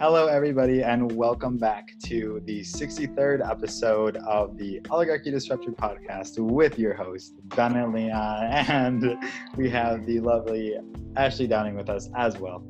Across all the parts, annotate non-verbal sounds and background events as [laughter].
Hello, everybody, and welcome back to the 63rd episode of the Oligarchy Disrupted podcast with your host, Bennett Leon, [laughs] and we have the lovely Ashley Downing with us as well.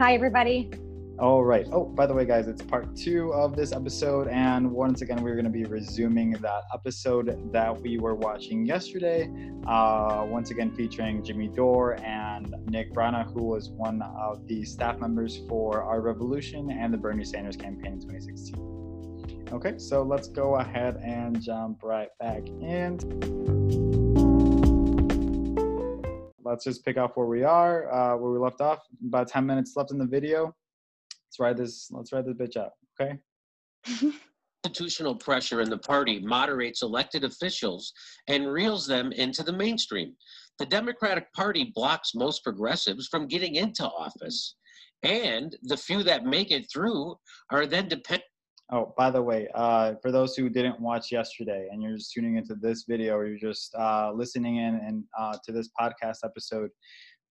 Hi, everybody. All right. Oh, by the way, guys, it's part two of this episode. And once again, we're going to be resuming that episode that we were watching yesterday. Uh, once again, featuring Jimmy Dore and Nick Brana, who was one of the staff members for Our Revolution and the Bernie Sanders campaign in 2016. Okay, so let's go ahead and jump right back in. Let's just pick off where we are, uh, where we left off. About 10 minutes left in the video let's ride this let's ride this bitch out okay? Institutional pressure in the party moderates elected officials and reels them into the mainstream. The democratic party blocks most progressives from getting into office and the few that make it through are then dependent Oh, by the way, uh, for those who didn't watch yesterday and you're just tuning into this video or you're just uh, listening in and uh, to this podcast episode,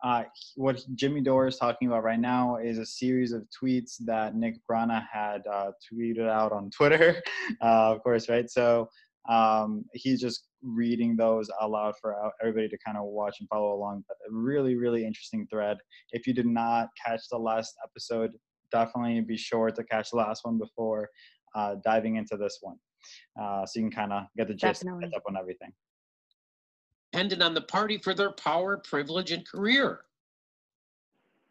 uh, what Jimmy Dore is talking about right now is a series of tweets that Nick Brana had uh, tweeted out on [laughs] Twitter, uh, of course, right? So um, he's just reading those aloud for everybody to kind of watch and follow along. But a really, really interesting thread. If you did not catch the last episode, definitely be sure to catch the last one before uh, diving into this one, uh, so you can kind of get the gist up on everything dependent on the party for their power, privilege, and career.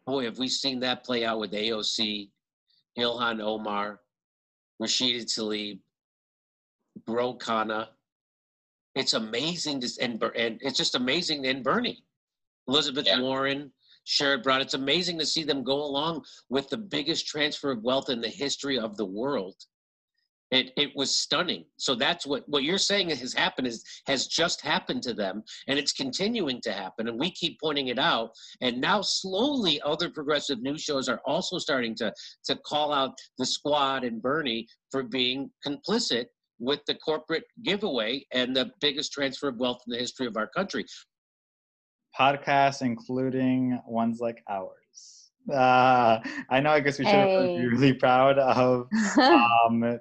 Boy, have we seen that play out with AOC, Ilhan Omar, Rashida Tlaib, Ro Khanna. It's amazing, to, and, and it's just amazing. And Bernie, Elizabeth yeah. Warren, Sherrod Brown. It's amazing to see them go along with the biggest transfer of wealth in the history of the world it, it was stunning. So that's what, what you're saying has happened is has just happened to them and it's continuing to happen. And we keep pointing it out. And now slowly other progressive news shows are also starting to, to call out the squad and Bernie for being complicit with the corporate giveaway and the biggest transfer of wealth in the history of our country. Podcasts, including ones like ours. Uh, I know. I guess we should hey. be really proud of [laughs] um,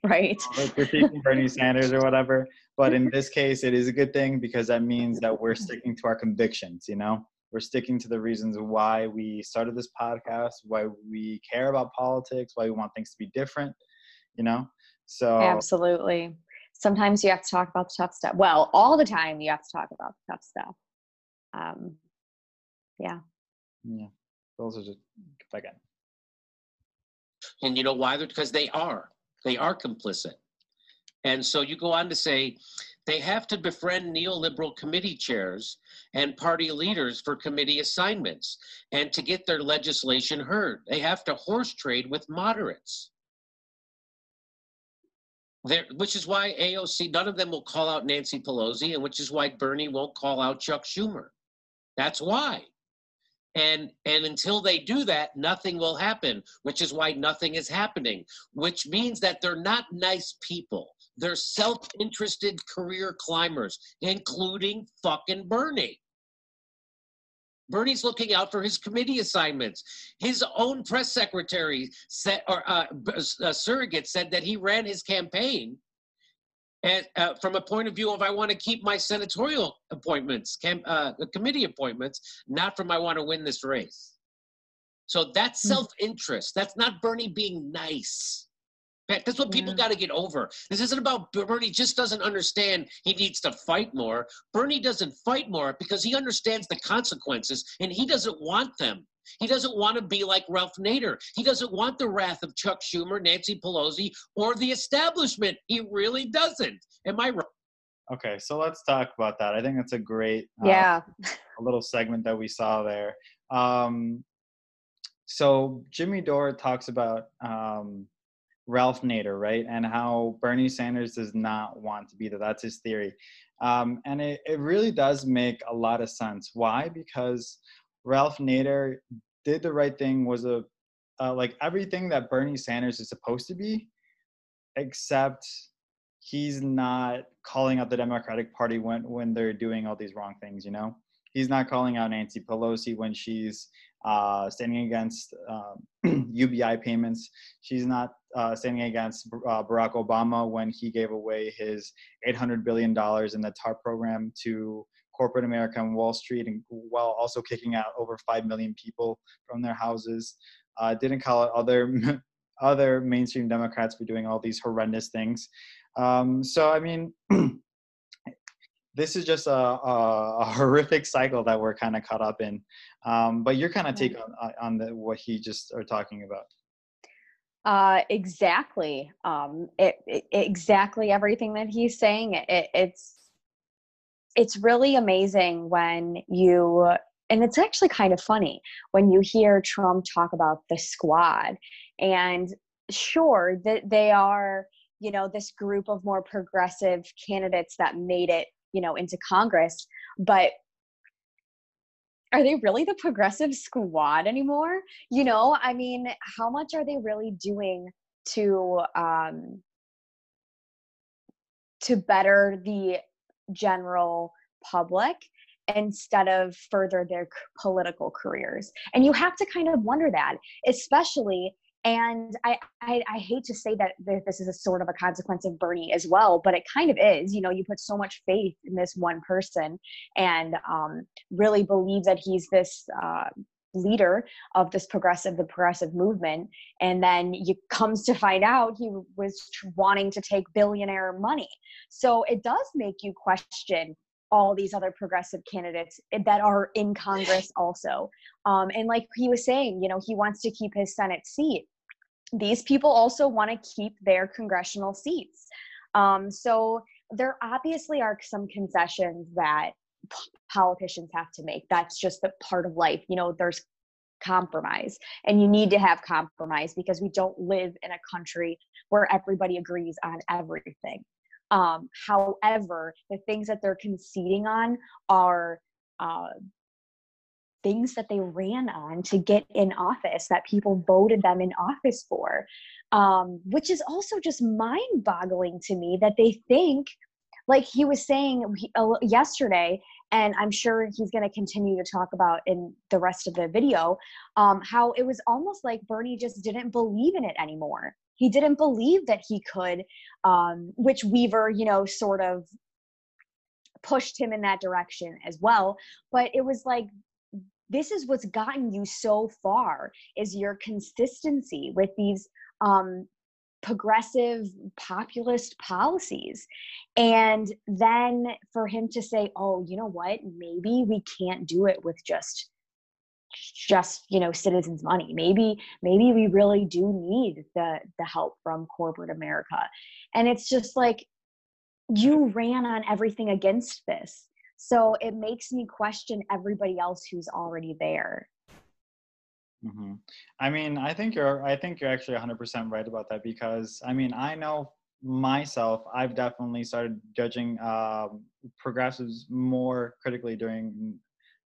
[laughs] right? Critiquing bernie sanders or whatever. But in this case it is a good thing because that means that we're sticking to our convictions you know? We're sticking to the reasons why we started this podcast why we care about politics why we want things to be different you know? So absolutely. Sometimes you have to talk about the tough stuff. Well all the time you have to talk about the tough stuff. Um yeah. Yeah. Those are just again and you know why? Because they are they are complicit. And so you go on to say they have to befriend neoliberal committee chairs and party leaders for committee assignments and to get their legislation heard. They have to horse trade with moderates. There, which is why AOC, none of them will call out Nancy Pelosi, and which is why Bernie won't call out Chuck Schumer. That's why and and until they do that nothing will happen which is why nothing is happening which means that they're not nice people they're self-interested career climbers including fucking bernie Bernie's looking out for his committee assignments. His own press secretary said, or uh, uh, surrogate said that he ran his campaign and uh, from a point of view of I want to keep my senatorial appointments, cam, uh, committee appointments, not from I want to win this race. So that's hmm. self-interest. That's not Bernie being nice. That's what people yeah. got to get over. This isn't about Bernie just doesn't understand he needs to fight more. Bernie doesn't fight more because he understands the consequences and he doesn't want them. He doesn't want to be like Ralph Nader. He doesn't want the wrath of Chuck Schumer, Nancy Pelosi, or the establishment. He really doesn't. Am I right? Okay, so let's talk about that. I think that's a great uh, yeah a little segment that we saw there. Um, so Jimmy Dore talks about um, Ralph Nader, right, and how Bernie Sanders does not want to be there. That's his theory, um, and it, it really does make a lot of sense. Why? Because Ralph Nader did the right thing, was a uh, like everything that Bernie Sanders is supposed to be, except he's not calling out the Democratic Party when when they're doing all these wrong things. You know, he's not calling out Nancy Pelosi when she's uh, standing against um, [clears throat] UBI payments. She's not uh, standing against uh, Barack Obama when he gave away his 800 billion dollars in the TARP program to corporate America and Wall Street, and while also kicking out over five million people from their houses. Uh, didn't call it other [laughs] other mainstream Democrats for doing all these horrendous things. Um, so I mean. [clears throat] this is just a, a, a, horrific cycle that we're kind of caught up in. Um, but your kind of take on on the, what he just are talking about. Uh, exactly. Um, it, it, exactly everything that he's saying. It, it's it's really amazing when you and it's actually kind of funny when you hear Trump talk about the squad. And sure that they are you know this group of more progressive candidates that made it you know into congress but are they really the progressive squad anymore? You know i mean how much are they really doing to um to better the general public instead of further their political careers. And you have to kind of wonder that especially and I, I, I hate to say that this is a sort of a consequence of bernie as well but it kind of is. You know you put so much faith in this one person and um, really believe that he's this uh, leader of this progressive the progressive movement and then you [laughs] comes to find out he was wanting to take billionaire money so it does make you question all these other progressive candidates that are in Congress also. Um, and like he was saying, you know, he wants to keep his Senate seat. These people also want to keep their congressional seats. Um, so there obviously are some concessions that politicians have to make. That's just the part of life. You know, there's compromise and you need to have compromise because we don't live in a country where everybody agrees on everything um, however, the things that they're conceding on are uh, things that they ran on to get in office that people voted them in office for, um, which is also just mind boggling to me that they think, like he was saying uh, yesterday, and I'm sure he's going to continue to talk about in the rest of the video, um, how it was almost like Bernie just didn't believe in it anymore. He didn't believe that he could um, which weaver you know sort of pushed him in that direction as well. But it was like this is what's gotten you so far is your consistency with these um, progressive populist policies. And then for him to say oh you know what? Maybe we can't do it with just just you know citizens money. Maybe maybe we really do need the the help from corporate america. And it's just like you ran on everything against this. So it makes me question everybody else who's already there mm-hmm. i mean i think you're i think you're actually 100% right about that because i mean i know myself i've definitely started judging uh, progressives more critically during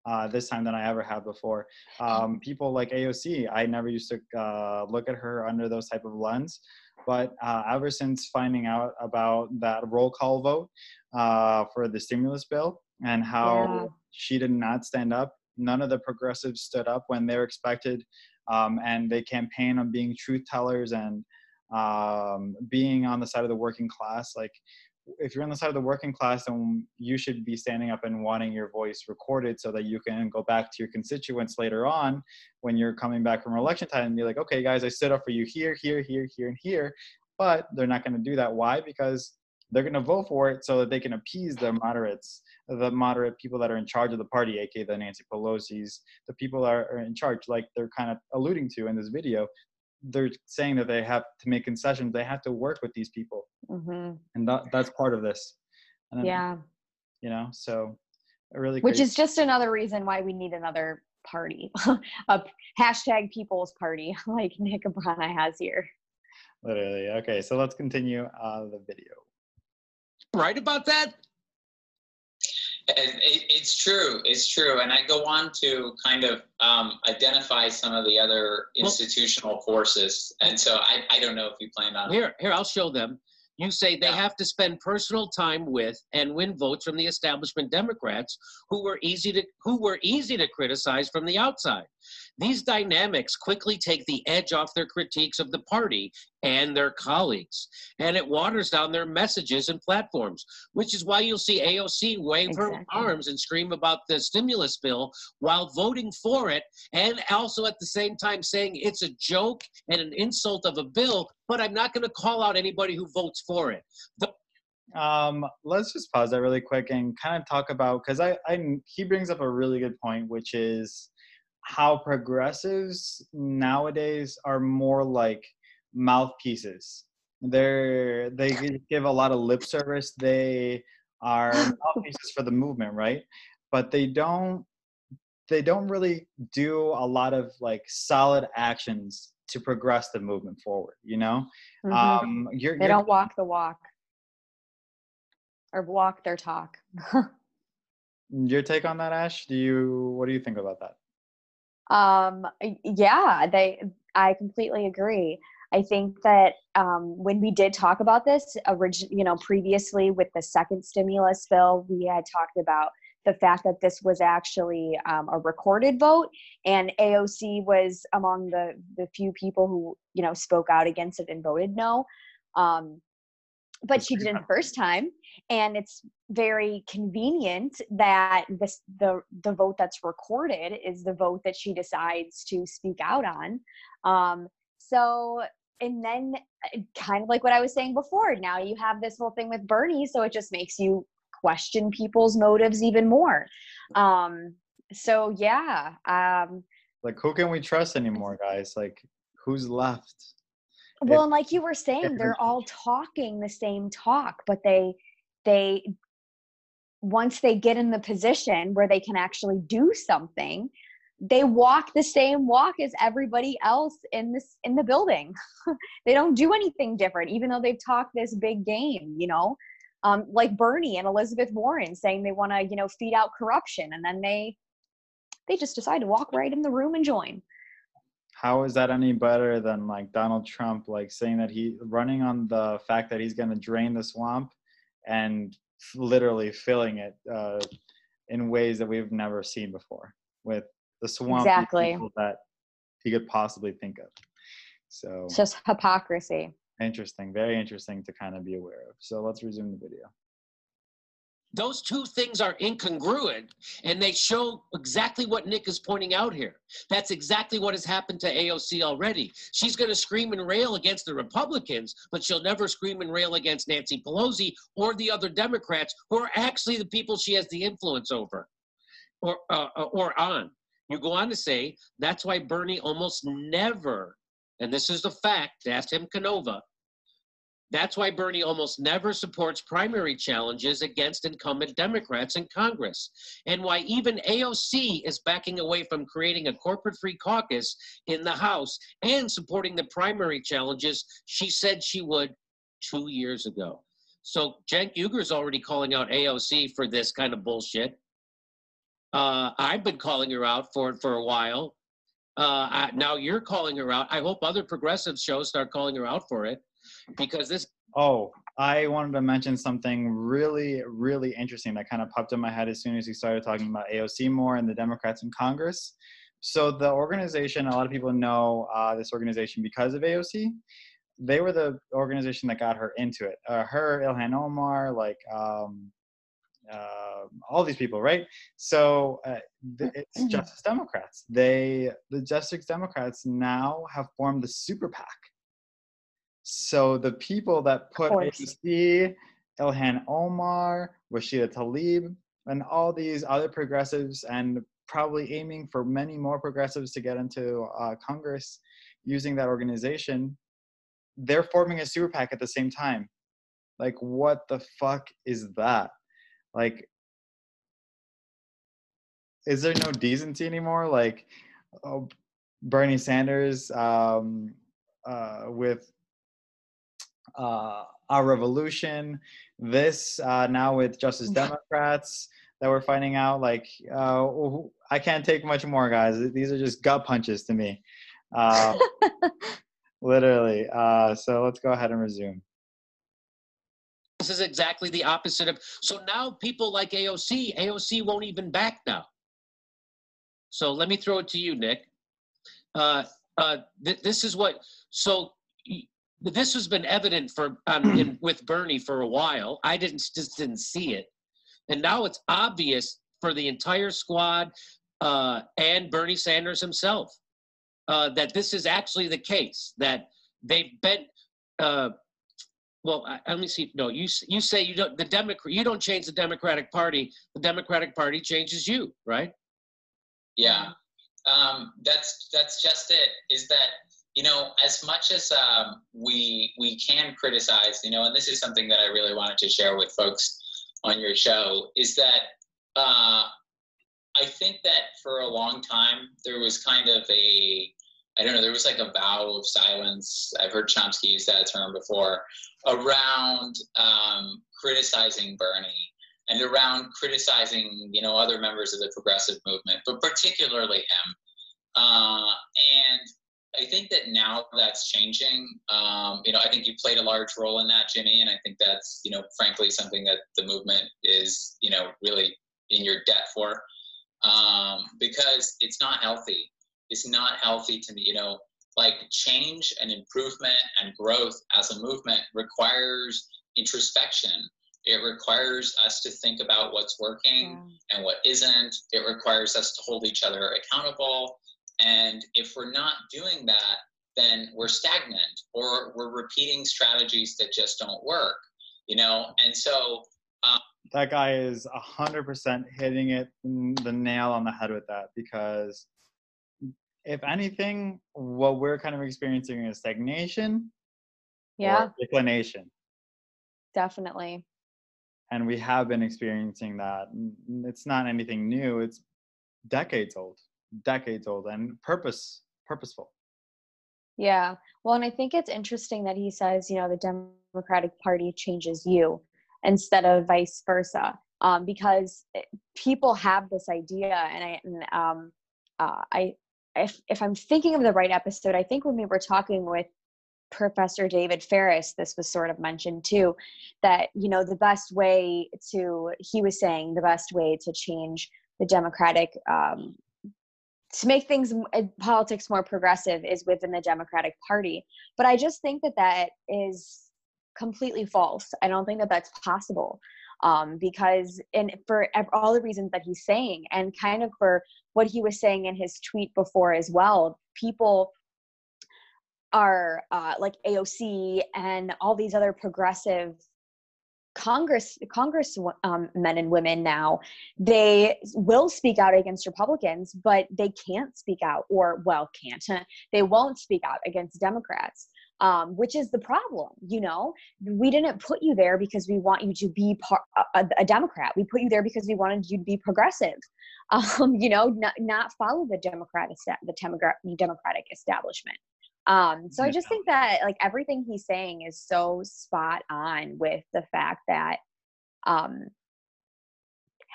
uh, this time than I ever have before. Um, people like AOC, I never used to uh, look at her under those type of lens, but uh, ever since finding out about that roll call vote uh, for the stimulus bill and how yeah. she did not stand up, none of the progressives stood up when they're expected, um, and they campaign on being truth tellers and um, being on the side of the working class. Like if you're on the side of the working class, then you should be standing up and wanting your voice recorded so that you can go back to your constituents later on when you're coming back from election time and be like, okay, guys, I stood up for you here, here, here, here, and here. But they're not going to do that. Why? Because they're going to vote for it so that they can appease the moderates, the moderate people that are in charge of the party, aka the Nancy Pelosi's, the people that are in charge, like they're kind of alluding to in this video. They're saying that they have to make concessions. They have to work with these people. Mm-hmm. and that, that's part of this. And yeah. you know so really which is just another reason why we need another party. [laughs] A hashtag people's party [laughs] like nick Abrana has here. Literally. Okay so let's continue uh, the video right about that it, it's true. It's true. And I go on to kind of um, identify some of the other institutional forces. And so I, I don't know if you plan on. Here, here, I'll show them. You say they Yeah. have to spend personal time with and win votes from the establishment Democrats who were easy to who were easy to criticize from the outside. These dynamics quickly take the edge off their critiques of the party and their colleagues, and it waters down their messages and platforms, which is why you'll see AOC wave her arms and scream about the stimulus bill while voting for it, and also at the same time saying it's a joke and an insult of a bill, but I'm not going to call out anybody who votes for it. um, let's just pause that really quick and kind of talk about because I, I he brings up a really good point, which is how progressives nowadays are more like mouthpieces. They're they [laughs] give a lot of lip service. They are [laughs] mouthpieces for the movement, right? But they don't they don't really do a lot of like solid actions to progress the movement forward. You know, Mhm. um, you're, they you're don't walk the walk or walk their talk. [laughs] Your take on that, Ash? Do you what do you think about that? Um, yeah, they. I completely agree. I think that um, when we did talk about this, origin, you know, previously with the second stimulus bill, we had talked about the fact that this was actually um, a recorded vote, and AOC was among the the few people who you know spoke out against it and voted no. Um, but she did it the first time, and it's very convenient that this the the vote that's recorded is the vote that she decides to speak out on um so and then uh, kind of like what i was saying before now you have this whole thing with bernie so it just makes you question people's motives even more um so yeah um Like, who can we trust anymore, guys? Like, who's left? well If- and like you were saying they're all talking the same talk but they they once they get in the position where they can actually do something they walk the same walk as everybody else in this in the building. [laughs] They don't do anything different even though they've talked this big game you know? Um, like bernie and elizabeth warren saying they want to you know feed out corruption and then they they just decide to walk right in the room and join. How is that any better than like Donald Trump, like saying that he running on the fact that he's going to drain the swamp and literally filling it uh, in ways that we've never seen before with the swamp Exactly. people that he could possibly think of. So it's just hypocrisy interesting, very interesting to kind of be aware of. So let's resume the video. Those two things are incongruent and they show exactly what Nick is pointing out here. That's exactly what has happened to AOC already. She's going to scream and rail against the Republicans, but she'll never scream and rail against Nancy Pelosi or the other Democrats who are actually the people she has the influence over or, uh, or on. You go on to say that's why Bernie almost never, and this is the fact, ask Tim Canova, that's why Bernie almost never supports primary challenges against incumbent Democrats in Congress, and why even AOC is backing away from creating a corporate free caucus in the House and supporting the primary challenges she said she would two years ago. So Cenk is already calling out AOC for this kind of bullshit. Uh, I've been calling her out for it for a while. Uh, now you're calling her out. I hope other progressive shows start calling her out for it because this Oh, I wanted to mention something really, really interesting that kind of popped in my head as soon as we started talking about AOC more and the Democrats in Congress. So the organization, a lot of people know uh, this organization because of AOC. They were the organization that got her into it. Uh, her, Ilhan Omar, like um, uh, all these people, right? So uh, it's Justice Democrats. They, the Justice Democrats, now have formed the super PAC. So the people that put. AOC, Ilhan Omar, Rashida Tlaib, and all these other progressives, and probably aiming for many more progressives to get into uh, Congress using that organization, they're forming a super PAC at the same time. Like, what the fuck is that? Like, is there no decency anymore? Like, oh, Bernie Sanders um, uh, with uh, our revolution. This uh, now with Justice Democrats that we're finding out. Like, uh, I can't take much more, guys. These are just gut punches to me, uh, [laughs] literally. Uh, so let's go ahead and resume. This is exactly the opposite of. So now people like AOC, AOC won't even back now. So let me throw it to you, Nick. Uh, uh, th- this is what. So this has been evident for um, in, [clears throat] with Bernie for a while. I didn't just didn't see it, and now it's obvious for the entire squad uh, and Bernie Sanders himself uh, that this is actually the case. That they've been. Well, I, let me see. No, you you say you don't. The Democrat you don't change the Democratic Party. The Democratic Party changes you, right? Yeah, um, that's that's just it. Is that you know as much as um, we we can criticize, you know, and this is something that I really wanted to share with folks on your show is that uh, I think that for a long time there was kind of a I don't know, there was like a vow of silence. I've heard Chomsky use that term before around um, criticizing Bernie and around criticizing, you know, other members of the progressive movement, but particularly him. Uh, and I think that now that's changing. Um, you know, I think you played a large role in that, Jimmy, and I think that's, you know, frankly, something that the movement is, you know, really in your debt for, um, because it's not healthy. It's not healthy to me. You know, like change and improvement and growth as a movement requires introspection it requires us to think about what's working yeah. and what isn't. It requires us to hold each other accountable. And if we're not doing that, then we're stagnant or we're repeating strategies that just don't work, you know? And so, um, that guy is 100% hitting it the nail on the head with that because if anything, what we're kind of experiencing is stagnation yeah. declination. Definitely. And we have been experiencing that it's not anything new it's decades old decades old and purpose purposeful. Yeah. Well and i think it's interesting that he says you know the democratic party changes you instead of vice versa um, because people have this idea and i and, um, uh, i if, if i'm thinking of the right episode i think when we were talking with Professor David Ferris, this was sort of mentioned too, that, you know, the best way to, he was saying the best way to change the Democratic, um, to make things, uh, politics more progressive is within the Democratic Party. But I just think that that is completely false. I don't think that that's possible. Um, because and for all the reasons that he's saying and kind of for what he was saying in his tweet before as well people are uh, like AOC and all these other progressive Congress Congress um, men and women now they will speak out against Republicans, but they can't speak out, or well, can't [laughs] they won't speak out against Democrats. Um, which is the problem. You know, we didn't put you there because we want you to be part, a, a, Democrat. We put you there because we wanted you to be progressive. [laughs] Um, you know, not, not follow the Democratic the Democratic establishment. Um, so I just think that like everything he's saying is so spot on with the fact that um,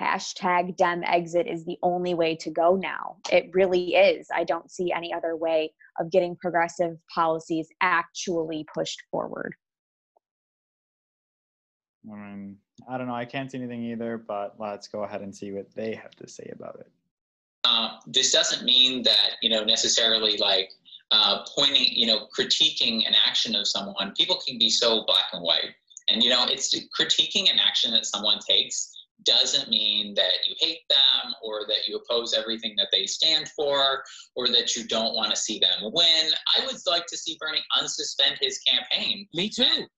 hashtag dem exit is the only way to go now. It really is. I don't see any other way of getting progressive policies actually pushed forward. I mean, I don't know. I can't see anything either, but let's go ahead and see what they have to say about it. Uh, this doesn't mean that, you know, necessarily like uh, pointing, you know, critiquing an action of someone, people can be so black and white. And, you know, it's critiquing an action that someone takes doesn't mean that you hate them or that you oppose everything that they stand for or that you don't want to see them win. I would like to see Bernie unsuspend his campaign. Me too. And,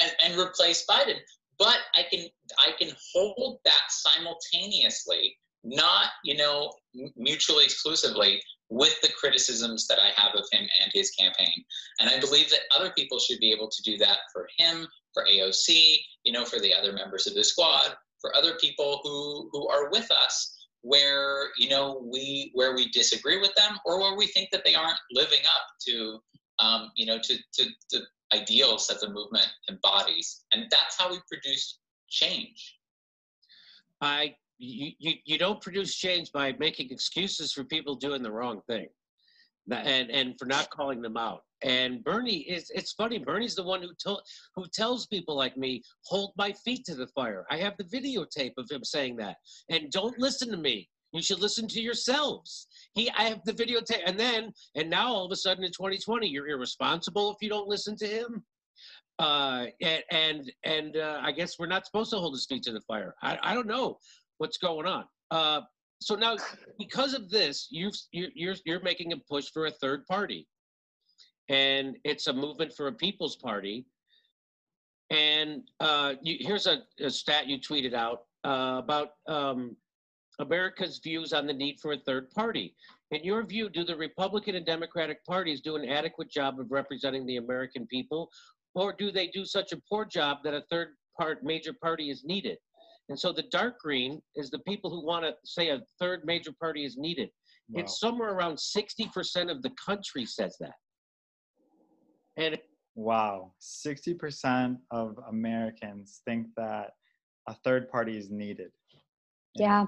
and, and replace Biden. But I can I can hold that simultaneously, not you know mutually exclusively, with the criticisms that I have of him and his campaign. And I believe that other people should be able to do that for him, for AOC, you know, for the other members of the squad, for other people who who are with us where you know we where we disagree with them or where we think that they aren't living up to um, you know to, to to ideals that the movement embodies and that's how we produce change i you, you, you don't produce change by making excuses for people doing the wrong thing. And and for not calling them out. And Bernie is it's funny. Bernie's the one who told who tells people like me, hold my feet to the fire. I have the videotape of him saying that. And don't listen to me. You should listen to yourselves. He I have the videotape and then and now all of a sudden in 2020 you're irresponsible if you don't listen to him. Uh, and and, and uh, I guess we're not supposed to hold his feet to the fire. I, I don't know what's going on. Uh, so now because of this, you've you're you're making a push for a third party and it's a movement for a people's party. And uh, you, here's a, a, stat you tweeted out uh, about um, America's views on the need for a third party. In your view, do the Republican and Democratic parties do an adequate job of representing the American people, or do they do such a poor job that a third part major party is needed? And so the dark green is the people who want to say a third major party is needed. Wow. It's somewhere around 60% of the country says that. And wow, 60% of Americans think that a third party is needed. Yeah.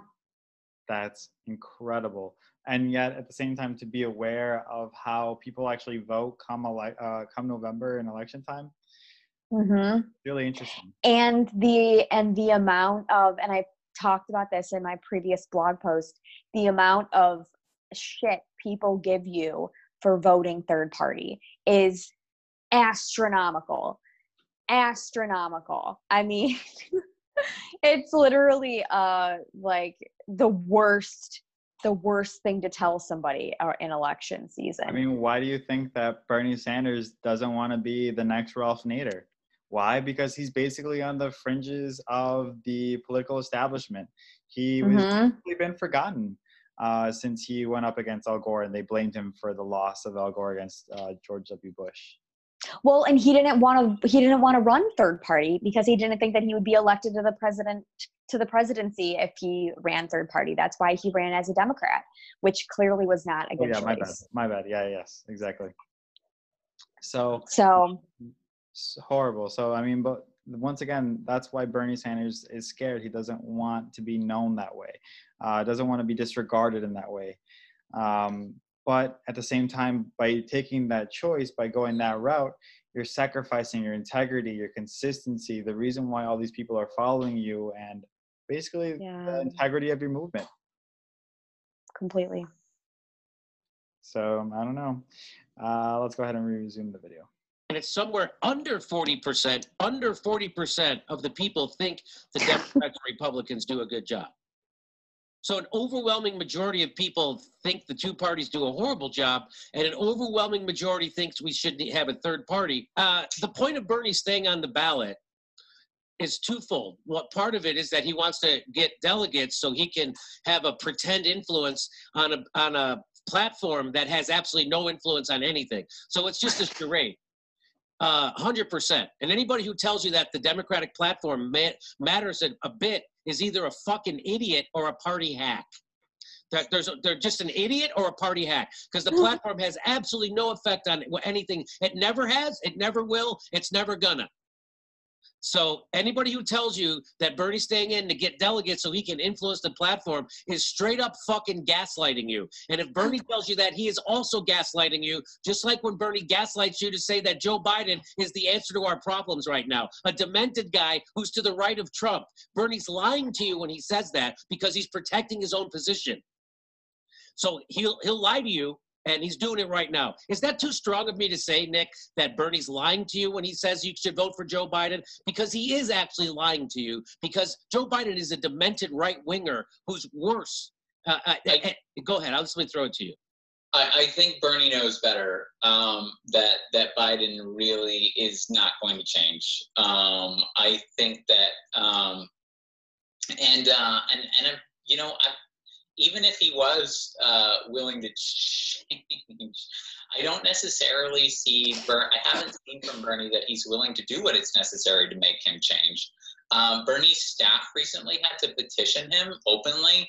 That's incredible. And yet, at the same time, to be aware of how people actually vote come ele- uh, come November in election time, mm-hmm. really interesting. And the and the amount of and I talked about this in my previous blog post. The amount of shit people give you for voting third party is astronomical astronomical i mean [laughs] it's literally uh like the worst the worst thing to tell somebody uh, in election season i mean why do you think that bernie sanders doesn't want to be the next ralph nader why because he's basically on the fringes of the political establishment he was mm-hmm. been forgotten uh, since he went up against Al Gore and they blamed him for the loss of Al Gore against uh, George W. Bush. Well, and he didn't want to he didn't want to run third party because he didn't think that he would be elected to the president to the presidency if he ran third party. That's why he ran as a Democrat, which clearly was not a good oh, yeah, choice. My bad. My bad. Yeah, yes, exactly. So So horrible. So I mean, but once again, that's why Bernie Sanders is scared. He doesn't want to be known that way. Uh, doesn't want to be disregarded in that way. Um, but at the same time, by taking that choice, by going that route, you're sacrificing your integrity, your consistency, the reason why all these people are following you, and basically yeah. the integrity of your movement. Completely. So I don't know. Uh, let's go ahead and resume the video. And it's somewhere under 40%, under 40% of the people think the Democrats and Republicans do a good job. So an overwhelming majority of people think the two parties do a horrible job, and an overwhelming majority thinks we should have a third party. Uh, the point of Bernie staying on the ballot is twofold. What part of it is that he wants to get delegates so he can have a pretend influence on a on a platform that has absolutely no influence on anything. So it's just a charade. Uh, 100%. And anybody who tells you that the Democratic platform ma- matters a, a bit is either a fucking idiot or a party hack. That there's a, they're just an idiot or a party hack because the platform has absolutely no effect on anything. It never has. It never will. It's never gonna. So anybody who tells you that Bernie's staying in to get delegates so he can influence the platform is straight up fucking gaslighting you. And if Bernie [laughs] tells you that, he is also gaslighting you, just like when Bernie gaslights you to say that Joe Biden is the answer to our problems right now. A demented guy who's to the right of Trump. Bernie's lying to you when he says that because he's protecting his own position. So he'll he'll lie to you and he's doing it right now. Is that too strong of me to say, Nick, that Bernie's lying to you when he says you should vote for Joe Biden? Because he is actually lying to you, because Joe Biden is a demented right winger who's worse. Uh, uh, I, uh, go ahead, I'll just throw it to you. I, I think Bernie knows better um, that that Biden really is not going to change. Um, I think that, um, and uh, and and you know, I, even if he was uh, willing to change, I don't necessarily see. Ber- I haven't seen from Bernie that he's willing to do what it's necessary to make him change. Um, Bernie's staff recently had to petition him openly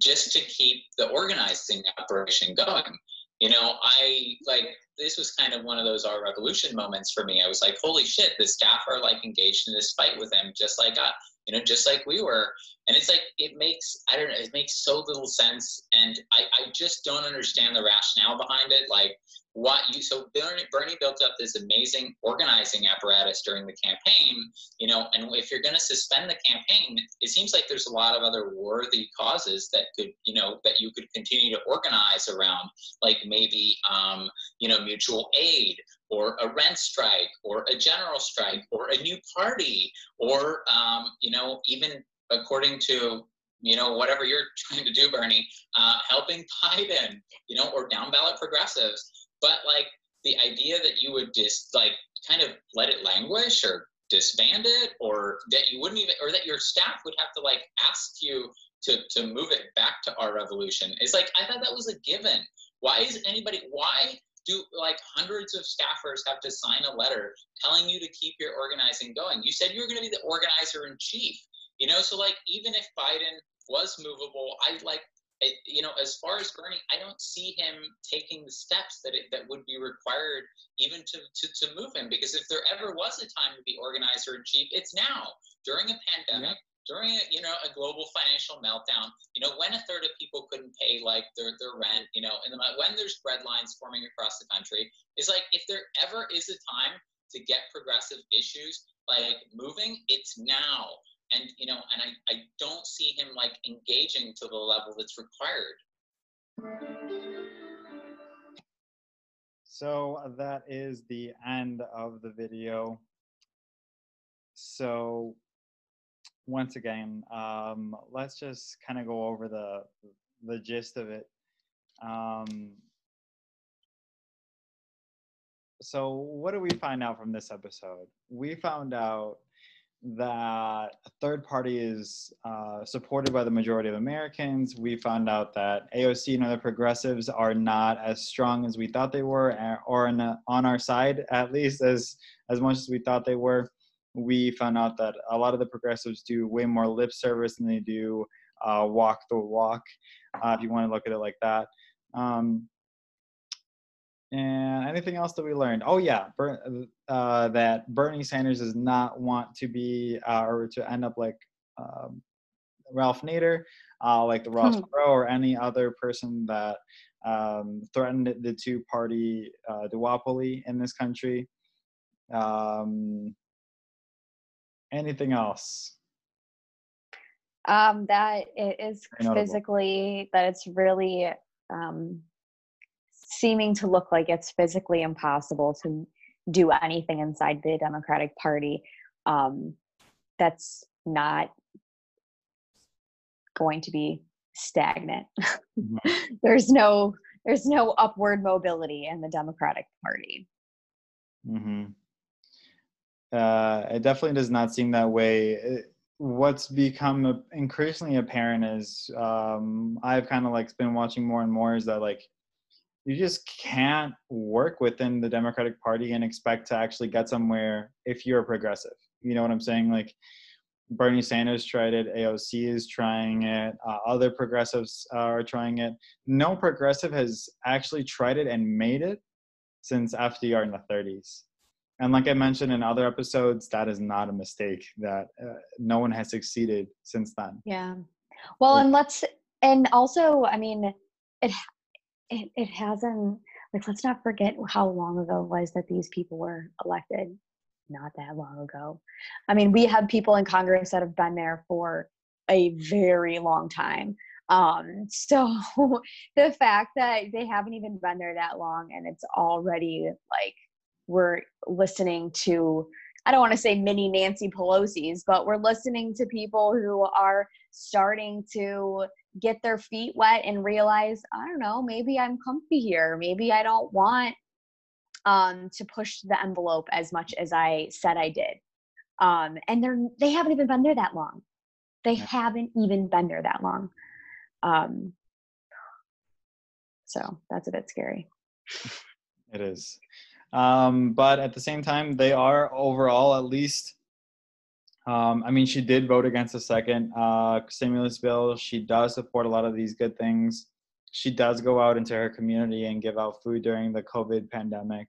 just to keep the organizing operation going. You know, I like this was kind of one of those our revolution moments for me. I was like, holy shit, the staff are like engaged in this fight with him, just like I, you know, just like we were. And it's like, it makes, I don't know, it makes so little sense. And I, I just don't understand the rationale behind it. Like, what you so Bernie, Bernie built up this amazing organizing apparatus during the campaign, you know, and if you're going to suspend the campaign, it seems like there's a lot of other worthy causes that could, you know, that you could continue to organize around, like maybe, um, you know, mutual aid or a rent strike or a general strike or a new party or, um, you know, even according to you know, whatever you're [laughs] trying to do, Bernie, uh, helping Biden, you know, or down ballot progressives. But like the idea that you would just like kind of let it languish or disband it or that you wouldn't even or that your staff would have to like ask you to to move it back to our revolution is like I thought that was a given. Why is anybody why do like hundreds of staffers have to sign a letter telling you to keep your organizing going? You said you were going to be the organizer in chief. You know, so like even if Biden was movable, I like it, you know, as far as Bernie, I don't see him taking the steps that it, that would be required even to, to, to move him. Because if there ever was a time to be organizer in chief, it's now during a pandemic, during a, you know a global financial meltdown. You know, when a third of people couldn't pay like their their rent, you know, and the, when there's bread lines forming across the country, is like if there ever is a time to get progressive issues like moving, it's now and you know and I, I don't see him like engaging to the level that's required so that is the end of the video so once again um, let's just kind of go over the the gist of it um, so what do we find out from this episode we found out that a third party is uh, supported by the majority of Americans. We found out that AOC and other progressives are not as strong as we thought they were, or a, on our side at least as as much as we thought they were. We found out that a lot of the progressives do way more lip service than they do uh, walk the walk, uh, if you want to look at it like that. Um, and anything else that we learned? Oh yeah, uh, that Bernie Sanders does not want to be uh, or to end up like um, Ralph Nader, uh, like the Ross hmm. Perot or any other person that um, threatened the two-party uh, duopoly in this country. Um, anything else? Um, that it is physically that it's really um, seeming to look like it's physically impossible to do anything inside the Democratic Party. Um, that's not going to be stagnant. Mm-hmm. [laughs] there's no there's no upward mobility in the Democratic Party. Mm-hmm. Uh, it definitely does not seem that way. It, what's become increasingly apparent is um, I've kind of like been watching more and more is that like you just can't work within the Democratic Party and expect to actually get somewhere if you're a progressive. You know what I'm saying? Like Bernie Sanders tried it, AOC is trying it, uh, other progressives are trying it. No progressive has actually tried it and made it since FDR in the 30s. And like I mentioned in other episodes, that is not a mistake. That uh, no one has succeeded since then. Yeah. Well, and let's and also, I mean, it it, it hasn't like let's not forget how long ago it was that these people were elected not that long ago i mean we have people in congress that have been there for a very long time um so [laughs] the fact that they haven't even been there that long and it's already like we're listening to I don't want to say mini Nancy Pelosi's, but we're listening to people who are starting to get their feet wet and realize, I don't know, maybe I'm comfy here. Maybe I don't want um, to push the envelope as much as I said I did. Um, and they're they haven't even been there that long. They haven't even been there that long. Um, so that's a bit scary. [laughs] It is. Um, but at the same time, they are overall at least um, I mean, she did vote against the second uh, stimulus bill. She does support a lot of these good things. She does go out into her community and give out food during the COVID pandemic.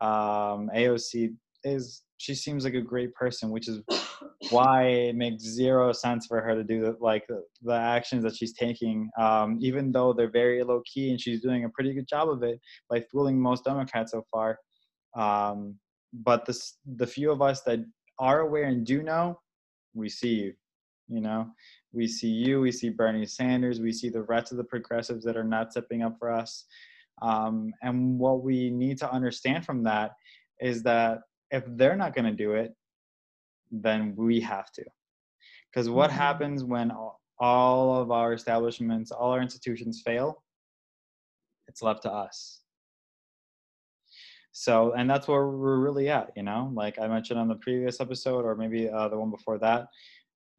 Um, AOC is she seems like a great person, which is why it makes zero sense for her to do the, like the, the actions that she's taking, um, even though they're very low key and she's doing a pretty good job of it by fooling most Democrats so far. Um, but the the few of us that are aware and do know, we see you. You know, we see you, we see Bernie Sanders, we see the rest of the progressives that are not stepping up for us. Um, and what we need to understand from that is that if they're not going to do it, then we have to. Because what mm-hmm. happens when all of our establishments, all our institutions fail? It's left to us. So, and that's where we're really at, you know, like I mentioned on the previous episode, or maybe uh, the one before that,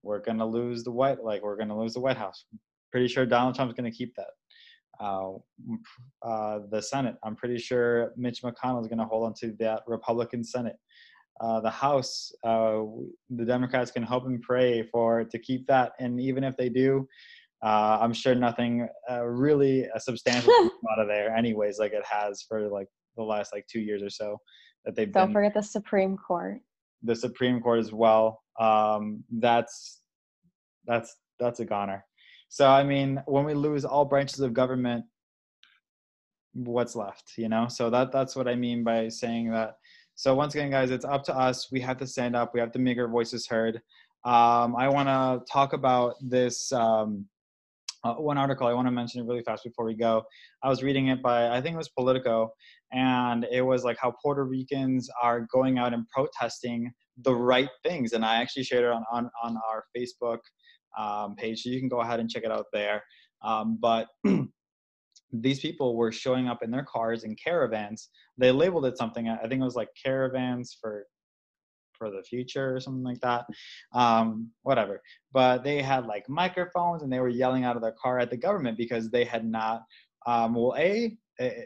we're going to lose the White, like we're going to lose the White House. Pretty sure Donald Trump's going to keep that. Uh, uh, the Senate, I'm pretty sure Mitch McConnell is going to hold on to that Republican Senate. Uh, the House, uh, the Democrats can hope and pray for to keep that. And even if they do, uh, I'm sure nothing uh, really substantial [laughs] out of there, anyways, like it has for like the last like two years or so that they've. Don't been, forget the Supreme Court. The Supreme Court as well. Um, that's that's that's a goner. So I mean, when we lose all branches of government, what's left? You know. So that that's what I mean by saying that so once again, guys, it's up to us. We have to stand up. We have to make our voices heard. Um, I want to talk about this um, uh, one article. I want to mention it really fast before we go. I was reading it by I think it was Politico, and it was like how Puerto Ricans are going out and protesting the right things. And I actually shared it on on, on our Facebook um, page, so you can go ahead and check it out there. Um, but [clears throat] these people were showing up in their cars in caravans. They labeled it something. I think it was like caravans for for the future or something like that. Um, whatever. But they had like microphones and they were yelling out of their car at the government because they had not. Um, well, a, a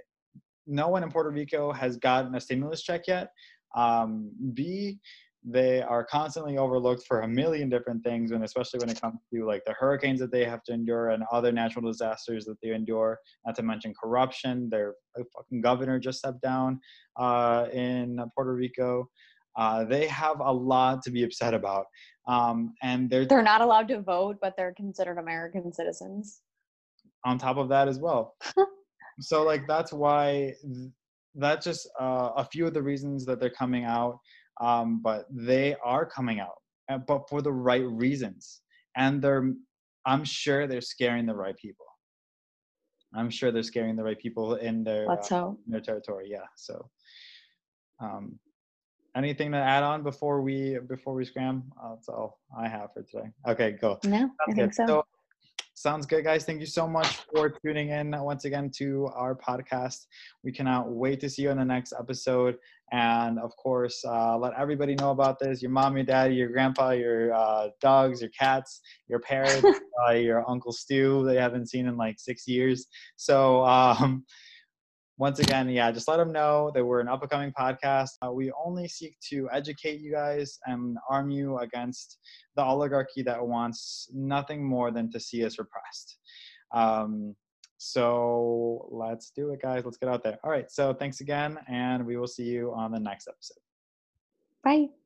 no one in Puerto Rico has gotten a stimulus check yet. Um, B, they are constantly overlooked for a million different things and especially when it comes to like the hurricanes that they have to endure and other natural disasters that they endure not to mention corruption. Their fucking governor just stepped down uh, in puerto rico. Uh, they have a lot to be upset about. Um, and they're they're not allowed to vote but they're considered american citizens. On top of that as well [laughs] so like that's why that's just uh, a few of the reasons that they're coming out um, but they are coming out, but for the right reasons, and they're I'm sure they're scaring the right people. I'm sure they're scaring the right people in their Let's uh, in their territory. Yeah. So, um, anything to add on before we before we scram? Uh, that's all I have for today. Okay, go. No, Sounds I think so. so. Sounds good, guys. Thank you so much for tuning in once again to our podcast. We cannot wait to see you in the next episode. And of course, uh, let everybody know about this your mom, your daddy, your grandpa, your uh, dogs, your cats, your parents, [laughs] uh, your Uncle Stu they haven't seen in like six years. So, um, once again, yeah, just let them know that we're an up and coming podcast. Uh, we only seek to educate you guys and arm you against the oligarchy that wants nothing more than to see us repressed. Um, so let's do it, guys. Let's get out there. All right. So thanks again, and we will see you on the next episode. Bye.